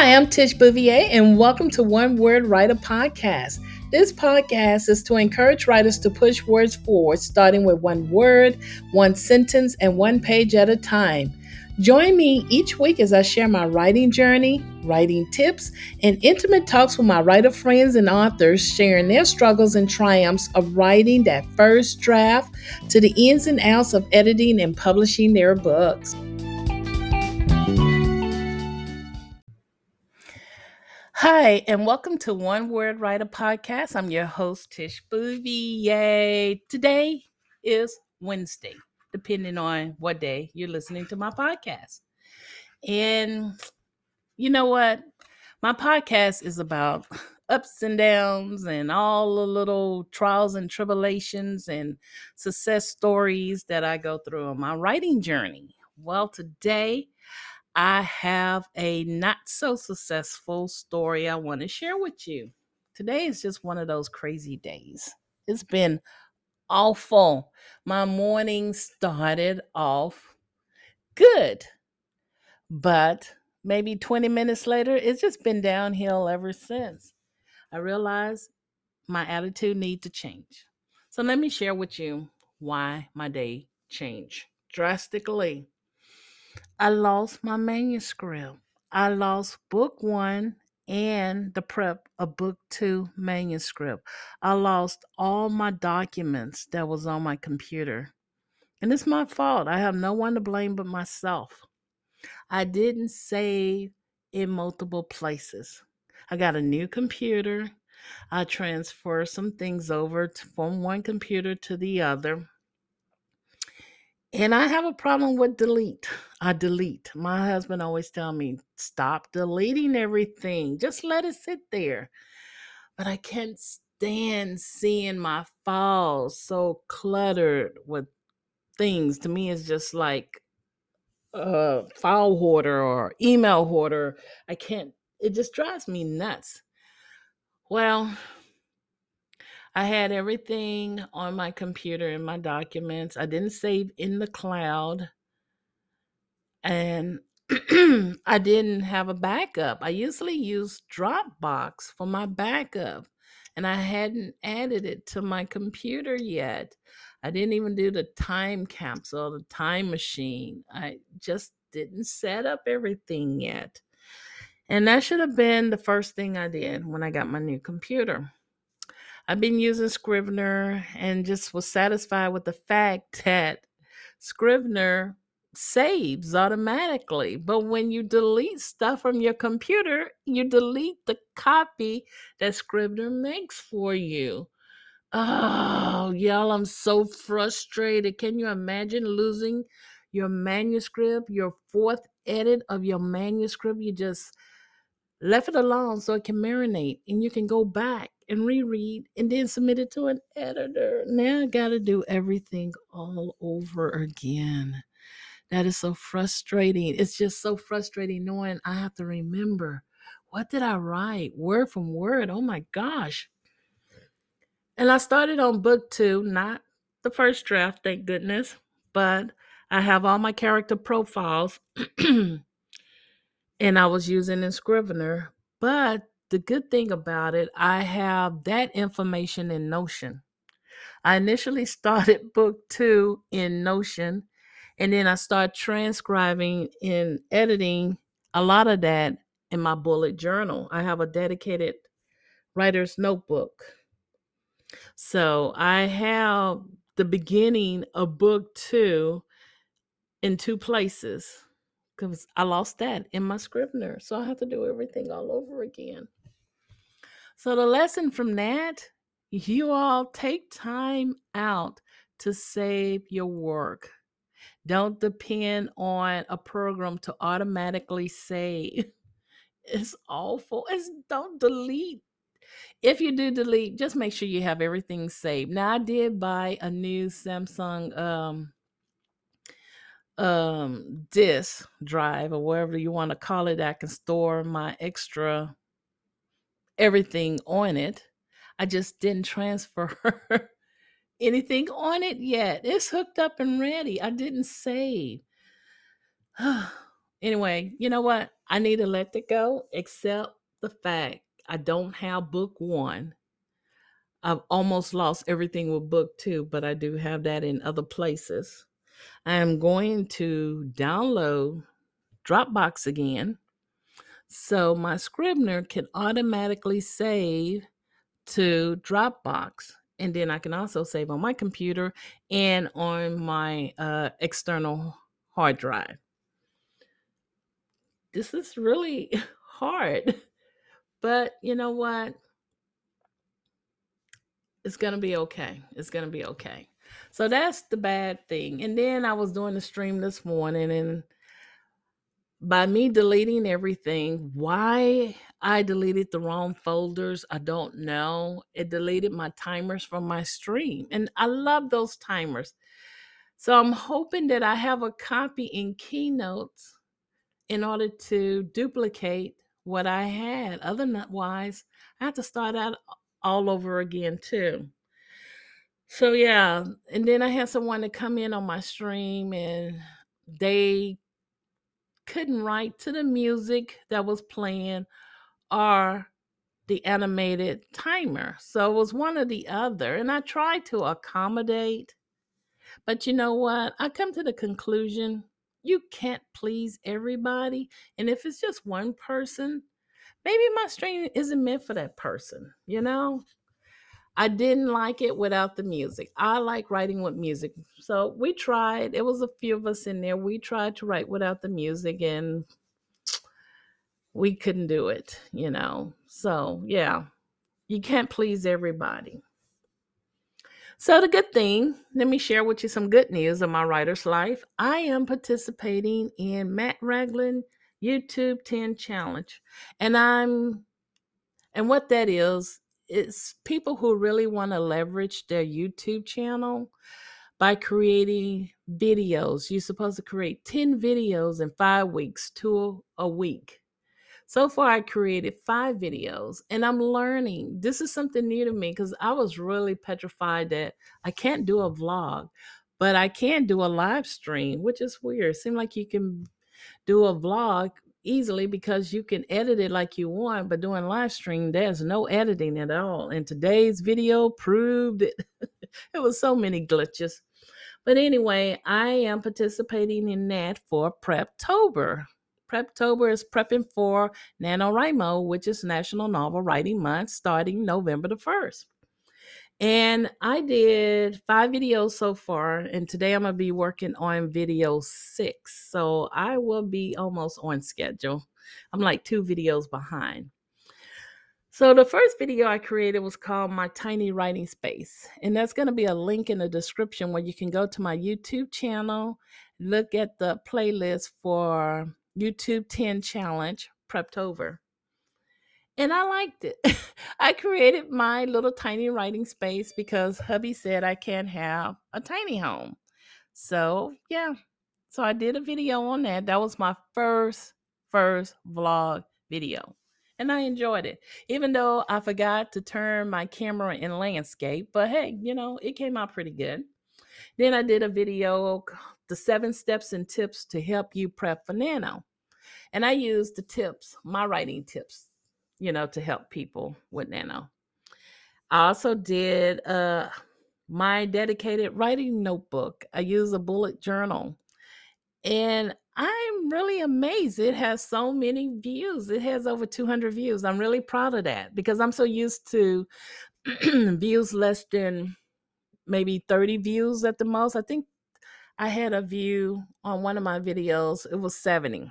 Hi, I'm Tish Bouvier, and welcome to One Word Writer Podcast. This podcast is to encourage writers to push words forward, starting with one word, one sentence, and one page at a time. Join me each week as I share my writing journey, writing tips, and intimate talks with my writer friends and authors, sharing their struggles and triumphs of writing that first draft to the ins and outs of editing and publishing their books. Hi, and welcome to One Word Writer Podcast. I'm your host, Tish Bouvier. Today is Wednesday, depending on what day you're listening to my podcast. And you know what? My podcast is about ups and downs and all the little trials and tribulations and success stories that I go through on my writing journey. Well, today I have a not so successful story I want to share with you. Today is just one of those crazy days. It's been awful. My morning started off good, but maybe 20 minutes later, it's just been downhill ever since. I realized my attitude need to change. So let me share with you why my day changed drastically. I lost my manuscript. I lost book one and the prep of book two manuscript. I lost all my documents that was on my computer. And it's my fault. I have no one to blame but myself. I didn't save in multiple places. I got a new computer. I transferred some things over to, from one computer to the other. And I have a problem with delete. I delete. My husband always tell me, stop deleting everything. Just let it sit there. But I can't stand seeing my files so cluttered with things. To me, it's just like a file hoarder or email hoarder. I can't, it just drives me nuts. Well, I had everything on my computer in my documents. I didn't save in the cloud. And I didn't have a backup. I usually use Dropbox for my backup, and I hadn't added it to my computer yet. I didn't even do the time capsule, the time machine. I just didn't set up everything yet. And that should have been the first thing I did when I got my new computer. I've been using Scrivener and just was satisfied with the fact that Scrivener saves automatically. But when you delete stuff from your computer, you delete the copy that Scrivener makes for you. Oh, y'all, I'm so frustrated. Can you imagine losing your manuscript, your fourth edit of your manuscript? You just left it alone so it can marinate and you can go back and reread and then submit it to an editor. Now I got to do everything all over again. That is so frustrating. It's just so frustrating knowing I have to remember what did I write word from word. Oh my gosh. And I started on book two, not the first draft, thank goodness, but I have all my character profiles and I was using in Scrivener. But the good thing about it, I have that information in Notion. I initially started book two in Notion, and then I started transcribing and editing a lot of that in my bullet journal. I have a dedicated writer's notebook. So I have the beginning of book two in two places because I lost that in my Scrivener. So I have to do everything all over again. So the lesson from that, you all take time out to save your work. Don't depend on a program to automatically save. It's awful. It's don't delete. If you do delete, just make sure you have everything saved. Now I did buy a new Samsung um um disk drive or whatever you want to call it that can store my extra everything on it. I just didn't transfer anything on it yet. It's hooked up and ready. I didn't save. Anyway, you know what? I need to let it go, except the fact I don't have book one. I've almost lost everything with book two, but I do have that in other places. I am going to download Dropbox again so my Scrivener can automatically save to Dropbox. And then I can also save on my computer and on my uh, external hard drive. This is really hard, but you know what? It's going to be okay. It's going to be okay. So that's the bad thing. And then I was doing the stream this morning and by me deleting everything, why I deleted the wrong folders, I don't know. It deleted my timers from my stream. And I love those timers. So I'm hoping that I have a copy in Keynotes in order to duplicate what I had. Otherwise, I have to start out all over again too. So yeah, and then I had someone to come in on my stream and they couldn't write to the music that was playing or the animated timer. So it was one or the other. And I tried to accommodate. But you know what? I come to the conclusion you can't please everybody. And if it's just one person, maybe my stream isn't meant for that person, you know? I didn't like it without the music. I like writing with music. So we tried. It was a few of us in there. We tried to write without the music and we couldn't do it, you know. So, yeah. You can't please everybody. So, the good thing, let me share with you some good news of my writer's life. I am participating in Matt Ragland YouTube 10 Challenge. And I'm, and what that is, it's people who really want to leverage their YouTube channel by creating videos. You're supposed to create 10 videos in five weeks, two a week. So far, I created five videos and I'm learning. This is something new to me because I was really petrified that I can't do a vlog, but I can do a live stream, which is weird. It seems like you can do a vlog easily because you can edit it like you want, but doing live stream, there's no editing at all. And today's video proved it. it was so many glitches. But anyway, I am participating in that for Preptober. Preptober is prepping for NaNoWriMo, which is National Novel Writing Month, starting November the 1st. And I did five videos so far, and today I'm gonna be working on video six. So I will be almost on schedule. I'm like two videos behind. So the first video I created was called My Tiny Writing Space. And that's going to be a link in the description where you can go to my YouTube channel, look at the playlist for YouTube 10 Challenge Preptober and I liked it. I created my little tiny writing space because hubby said I can't have a tiny home. So, yeah. So I did a video on that. That was my first first vlog video. And I enjoyed it. Even though I forgot to turn my camera in landscape, but hey, you know, it came out pretty good. Then I did a video the 7 steps and tips to help you prep for nano. And I used the tips, my writing tips you know, to help people with Nano. I also did uh, my dedicated writing notebook. I use a bullet journal. And I'm really amazed. It has so many views. It has over 200 views. I'm really proud of that because I'm so used to views less than maybe 30 views at the most. I think I had a view on one of my videos, it was 70.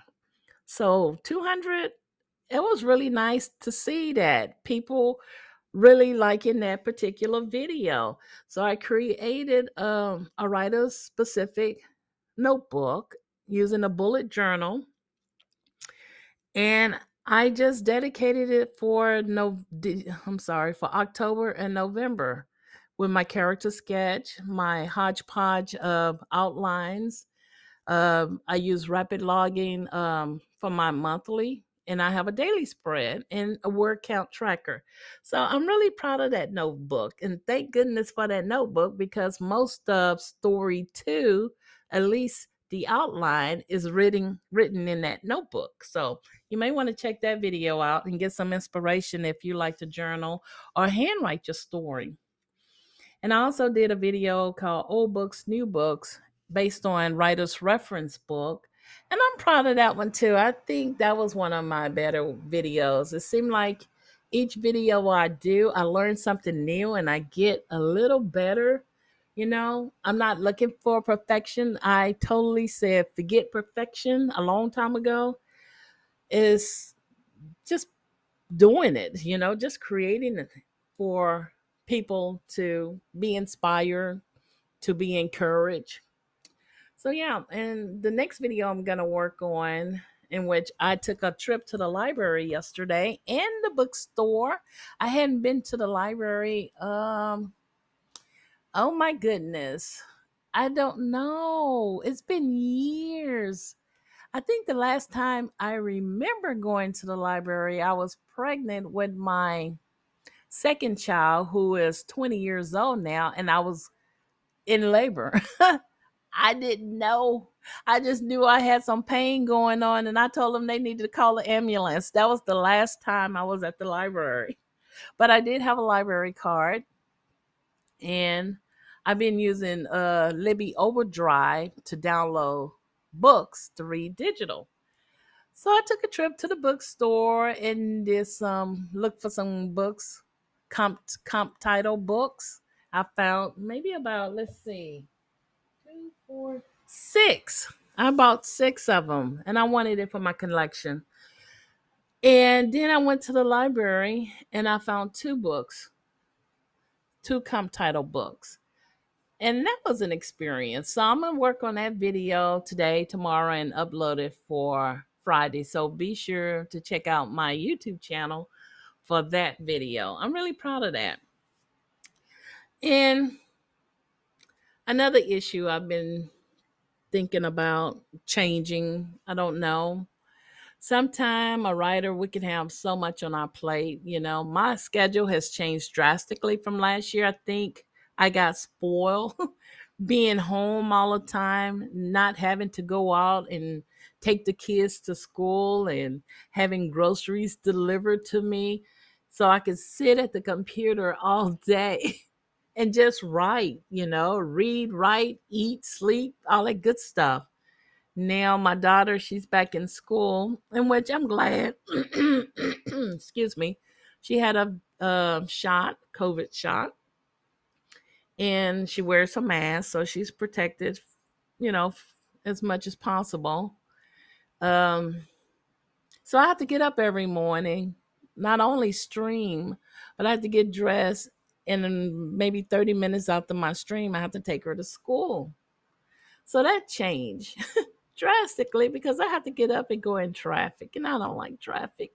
So 200 it was really nice to see that people really liking that particular video. So I created um, a writer specific notebook using a bullet journal. And I just dedicated it for no I'm sorry, for October and November with my character sketch, my hodgepodge of outlines. Um, I use rapid logging um, for my monthly and I have a daily spread and a word count tracker. So I'm really proud of that notebook. And thank goodness for that notebook because most of story two, at least the outline is written written in that notebook. So you may want to check that video out and get some inspiration if you like to journal or handwrite your story. And I also did a video called Old Books, New Books, based on Writer's Reference Book. And I'm proud of that one too. I think that was one of my better videos. It seemed like each video I do, I learn something new and I get a little better. You know, I'm not looking for perfection. I totally said forget perfection a long time ago. Is just doing it, you know, just creating it for people to be inspired, to be encouraged. So, yeah, and the next video I'm to work on, in which I took a trip to the library yesterday and the bookstore. I hadn't been to the library. Um, oh my goodness. I don't know. It's been years. I think the last time I remember going to the library, I was pregnant with my second child, who is 20 years old now, and I was in labor. I didn't know. I just knew I had some pain going on, and I told them they needed to call the ambulance. That was the last time I was at the library. But I did have a library card, and I've been using uh, Libby Overdrive to download books to read digital. So I took a trip to the bookstore and did some look for some books comp comp title books. I found maybe about let's see, four, six. I bought six of them, and I wanted it for my collection. And then I went to the library and I found two books, two comp title books. And that was an experience. So I'm gonna work on that video today, tomorrow, and upload it for Friday. So be sure to check out my YouTube channel for that video. I'm really proud of that. And another issue I've been thinking about changing, I don't know. Sometime a writer, we can have so much on our plate. You know, my schedule has changed drastically from last year. I think I got spoiled being home all the time, not having to go out and take the kids to school and having groceries delivered to me so I could sit at the computer all day and just write, you know, read, write, eat, sleep, all that good stuff. Now my daughter, she's back in school, in which I'm glad. excuse me. She had a uh, shot, COVID shot, and she wears a mask, so she's protected, you know, as much as possible. Um, so I have to get up every morning not only stream, but I have to get dressed. And then maybe 30 minutes after my stream, I have to take her to school. So that changed drastically because I have to get up and go in traffic, and I don't like traffic.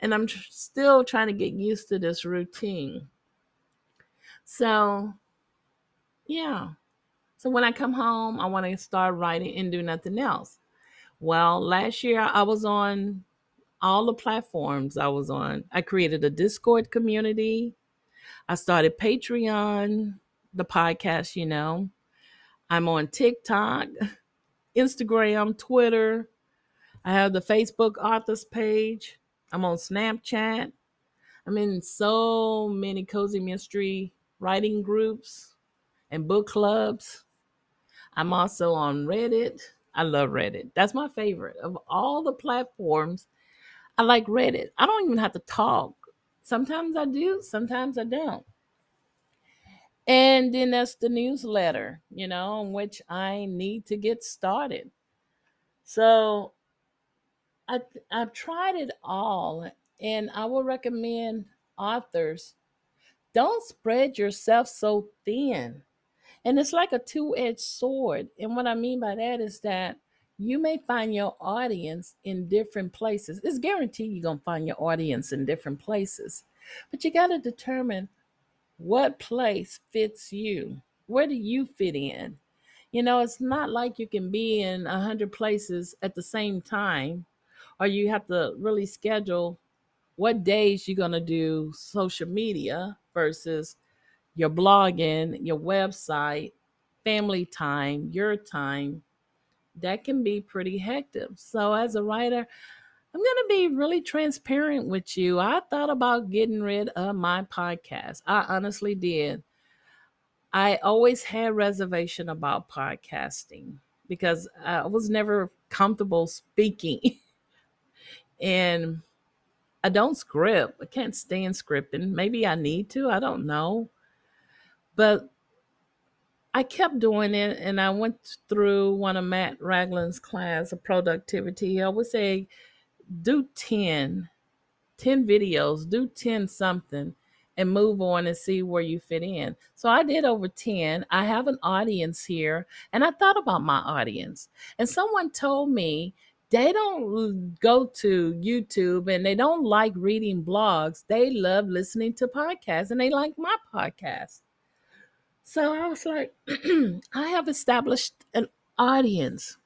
And I'm tr- still trying to get used to this routine. So, yeah. So when I come home, I want to start writing and do nothing else. Well, last year I was on all the platforms I was on. I created a Discord community. I started Patreon, the podcast, you know. I'm on TikTok, Instagram, Twitter. I have the Facebook authors page. I'm on Snapchat. I'm in so many cozy mystery writing groups and book clubs. I'm also on Reddit. I love Reddit. That's my favorite of all the platforms. I like Reddit. I don't even have to talk. Sometimes I do, sometimes I don't. And then that's the newsletter, you know, in which I need to get started. So I I've tried it all and I will recommend authors don't spread yourself so thin. And it's like a two-edged sword. And what I mean by that is that you may find your audience in different places. It's guaranteed you're going to find your audience in different places. But you got to determine what place fits you. Where do you fit in? You know, it's not like you can be in a hundred places at the same time, or you have to really schedule what days you're going to do social media versus your blogging, your website, family time, your time, that can be pretty hectic. So, as a writer, I'm going to be really transparent with you. I thought about getting rid of my podcast. I honestly did. I always had reservation about podcasting because I was never comfortable speaking. and I don't script. I can't stand scripting. Maybe I need to. I don't know. But I kept doing it and I went through one of Matt Ragland's class of productivity. I would say do 10, 10 videos, do 10 something and move on and see where you fit in. So I did over 10. I have an audience here and I thought about my audience. And someone told me they don't go to YouTube and they don't like reading blogs. They love listening to podcasts and they like my podcast. So I was like, I have established an audience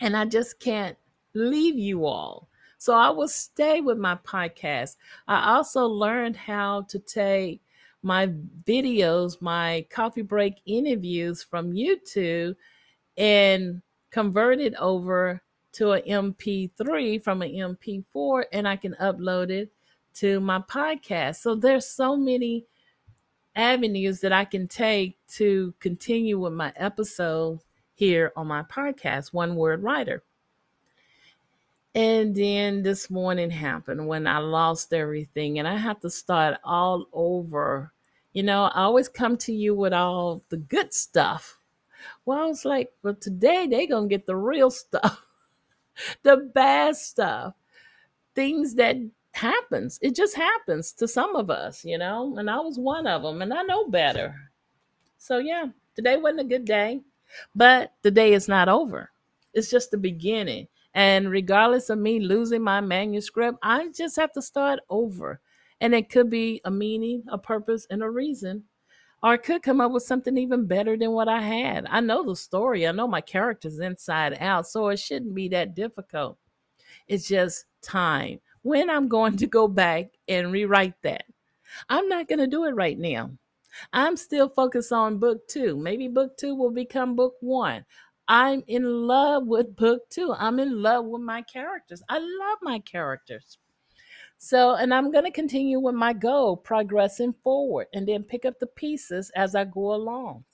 and I just can't leave you all. So I will stay with my podcast. I also learned how to take my videos, my coffee break interviews from YouTube and convert it over to an MP3 from an MP4 and I can upload it to my podcast. So there's so many avenues that I can take to continue with my episode here on my podcast, One Word Writer. And then this morning happened when I lost everything and I have to start all over. You know, I always come to you with all the good stuff. Well, I was like, but today they're gonna get the real stuff, the bad stuff, things that happens. It just happens to some of us, you know, and I was one of them and I know better. So yeah, today wasn't a good day, but the day is not over. It's just the beginning. And regardless of me losing my manuscript, I just have to start over. And it could be a meaning, a purpose, and a reason. Or I could come up with something even better than what I had. I know the story, I know my characters inside out, so it shouldn't be that difficult. It's just time. When I'm going to go back and rewrite that. I'm not going to do it right now. I'm still focused on book two. Maybe book two will become book one. I'm in love with book two. I'm in love with my characters. I love my characters. So, and I'm going to continue with my goal, progressing forward, and then pick up the pieces as I go along.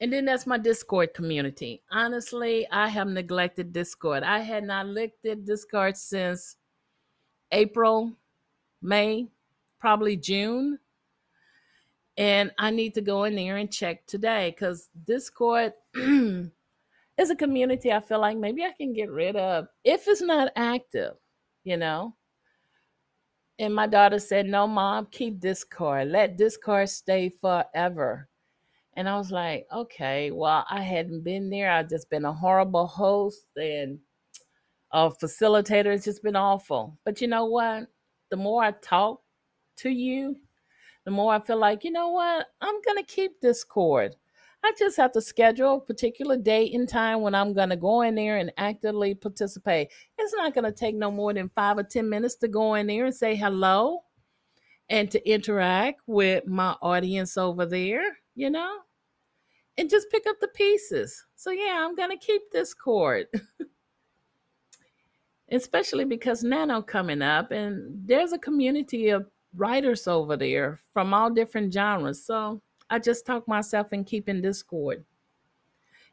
And then that's my Discord community. Honestly, I have neglected Discord. I had not looked at Discord since April, May, probably June and I need to go in there and check today because Discord is a community I feel like maybe I can get rid of if it's not active, you know. And my daughter said, No, mom, keep Discord. Let Discord stay forever. And I was like, Okay, well, I hadn't been there. I've just been a horrible host and a facilitator. It's just been awful. But you know what? The more I talk to you, the more I feel like, you know what, I'm going to keep Discord. I just have to schedule a particular date and time when I'm going to go in there and actively participate. It's not going to take no more than five or 10 minutes to go in there and say hello and to interact with my audience over there, you know, and just pick up the pieces. So, yeah, I'm going to keep Discord. Especially because Nano coming up and there's a community of writers over there from all different genres. So I just talk myself in keeping this Discord.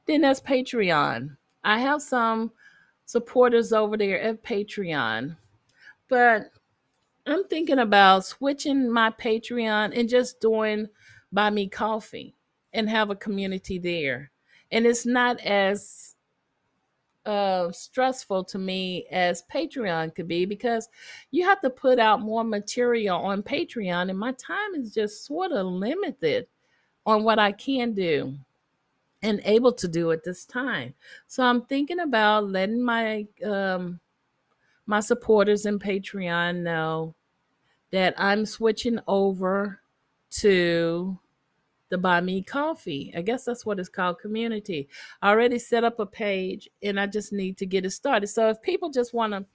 Then there's Patreon. I have some supporters over there at Patreon, but I'm thinking about switching my Patreon and just doing buy me coffee and have a community there. And it's not as uh, stressful to me as Patreon could be because you have to put out more material on Patreon, and my time is just sort of limited on what I can do and able to do at this time. So I'm thinking about letting my um, my supporters in Patreon know that I'm switching over to the Buy Me Coffee. I guess that's what it's called community. I already set up a page and I just need to get it started. So if people just want to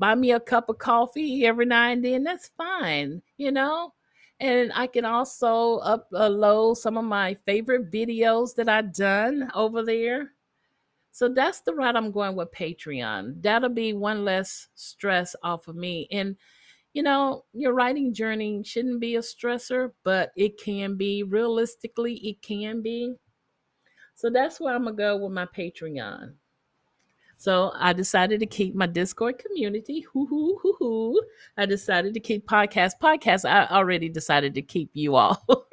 buy me a cup of coffee every now and then, that's fine, you know? And I can also upload some of my favorite videos that I've done over there. So that's the route I'm going with Patreon. That'll be one less stress off of me. And you know, your writing journey shouldn't be a stressor, but it can be. Realistically, it can be. So that's where I'm going to go with my Patreon. So I decided to keep my Discord community. Hoo hoo hoo hoo. I decided to keep podcast. Podcast. I already decided to keep you all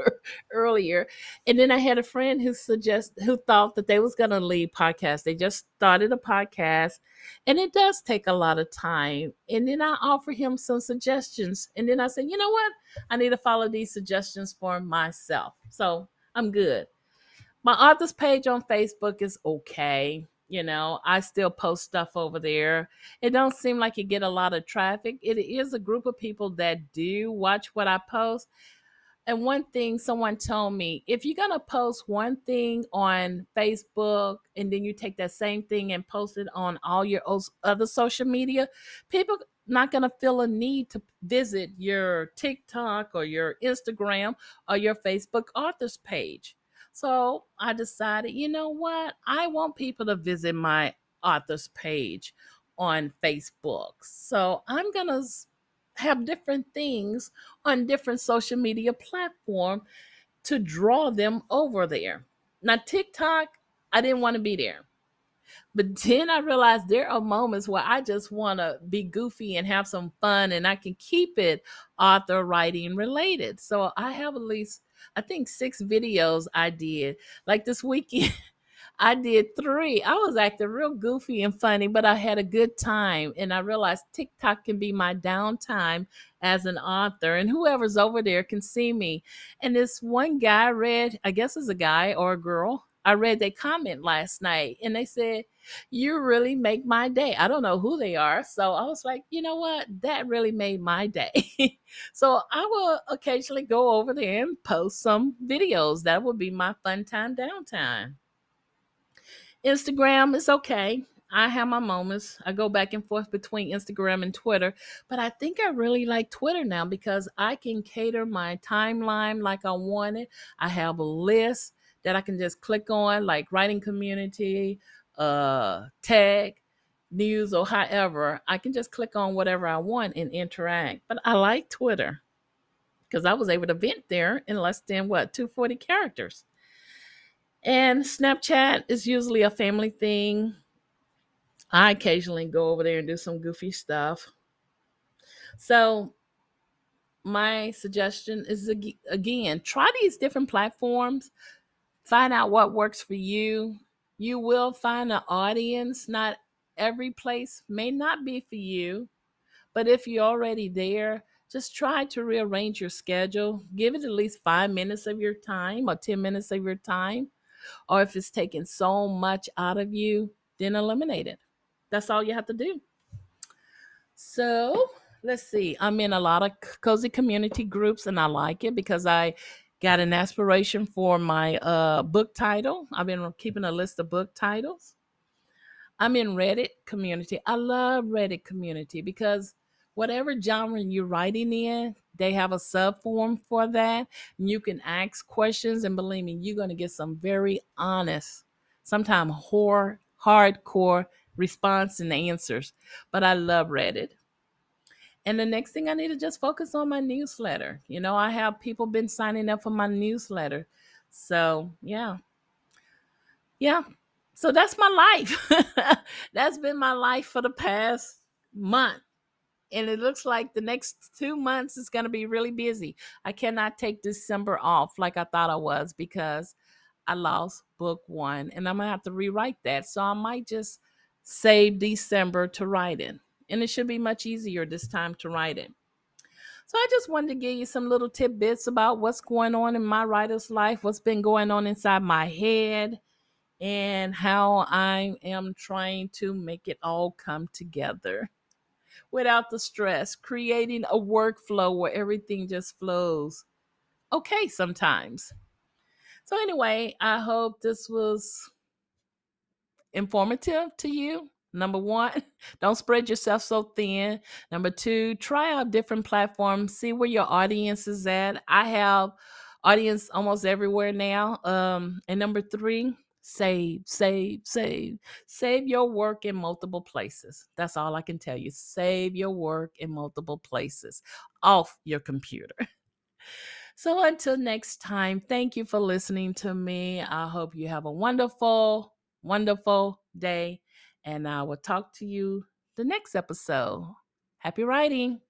earlier, and then I had a friend who suggest who thought that they was gonna leave podcast. They just started a podcast, and it does take a lot of time. And then I offer him some suggestions, and then I said, you know what? I need to follow these suggestions for myself. So I'm good. My authors page on Facebook is okay you know i still post stuff over there it don't seem like you get a lot of traffic it is a group of people that do watch what i post and one thing someone told me if you're going to post one thing on facebook and then you take that same thing and post it on all your other social media people not going to feel a need to visit your tiktok or your instagram or your facebook authors page so I decided, you know what? I want people to visit my author's page on Facebook. So I'm going to have different things on different social media platform to draw them over there. Now TikTok, I didn't want to be there. But then I realized there are moments where I just want to be goofy and have some fun and I can keep it author writing related. So I have at least I think six videos I did. Like this weekend, I did three. I was acting real goofy and funny, but I had a good time. And I realized TikTok can be my downtime as an author, and whoever's over there can see me. And this one guy read, I guess it's a guy or a girl, I read their comment last night and they said, You really make my day. I don't know who they are. So I was like, You know what? That really made my day. so I will occasionally go over there and post some videos. That would be my fun time downtime. Instagram is okay. I have my moments. I go back and forth between Instagram and Twitter, but I think I really like Twitter now because I can cater my timeline like I want it. I have a list that I can just click on, like writing community, uh, tag, news, or however. I can just click on whatever I want and interact. But I like Twitter because I was able to vent there in less than what 240 characters. And Snapchat is usually a family thing. I occasionally go over there and do some goofy stuff. So, my suggestion is again, try these different platforms Find out what works for you. You will find an audience. Not every place may not be for you, but if you're already there, just try to rearrange your schedule. Give it at least five minutes of your time or 10 minutes of your time. Or if it's taking so much out of you, then eliminate it. That's all you have to do. So let's see. I'm in a lot of cozy community groups and I like it because I Got an aspiration for my uh, book title. I've been keeping a list of book titles. I'm in Reddit community. I love Reddit community because whatever genre you're writing in, they have a sub forum for that. You can ask questions, and believe me, you're going to get some very honest, sometimes horror, hardcore response and answers. But I love Reddit. And the next thing I need to just focus on my newsletter. You know, I have people been signing up for my newsletter. So, yeah. Yeah. So that's my life. that's been my life for the past month. And it looks like the next two months is going to be really busy. I cannot take December off like I thought I was because I lost book one and I'm going to have to rewrite that. So I might just save December to write it and it should be much easier this time to write it. So I just wanted to give you some little tidbits about what's going on in my writer's life, what's been going on inside my head, and how I am trying to make it all come together without the stress, creating a workflow where everything just flows okay sometimes. So, anyway, I hope this was informative to you. Number one, don't spread yourself so thin. Number two, try out different platforms, see where your audience is at. I have audience almost everywhere now. Um, and number three, Save, save, save. Save your work in multiple places. That's all I can tell you. Save your work in multiple places off your computer. So until next time, thank you for listening to me. I hope you have a wonderful, wonderful day. And I will talk to you the next episode. Happy writing.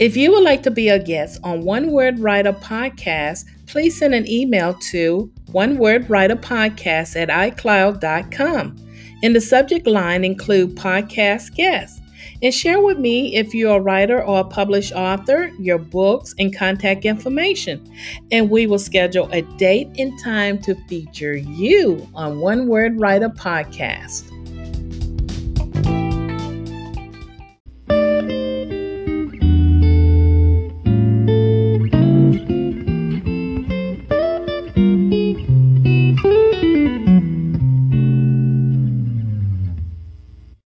If you would like to be a guest on One Word Writer Podcast, please send an email to One Word Writer Podcast at iCloud.com. In the subject line, include podcast guests. And share with me if you're a writer or a published author, your books, and contact information. And we will schedule a date and time to feature you on One Word Writer Podcast.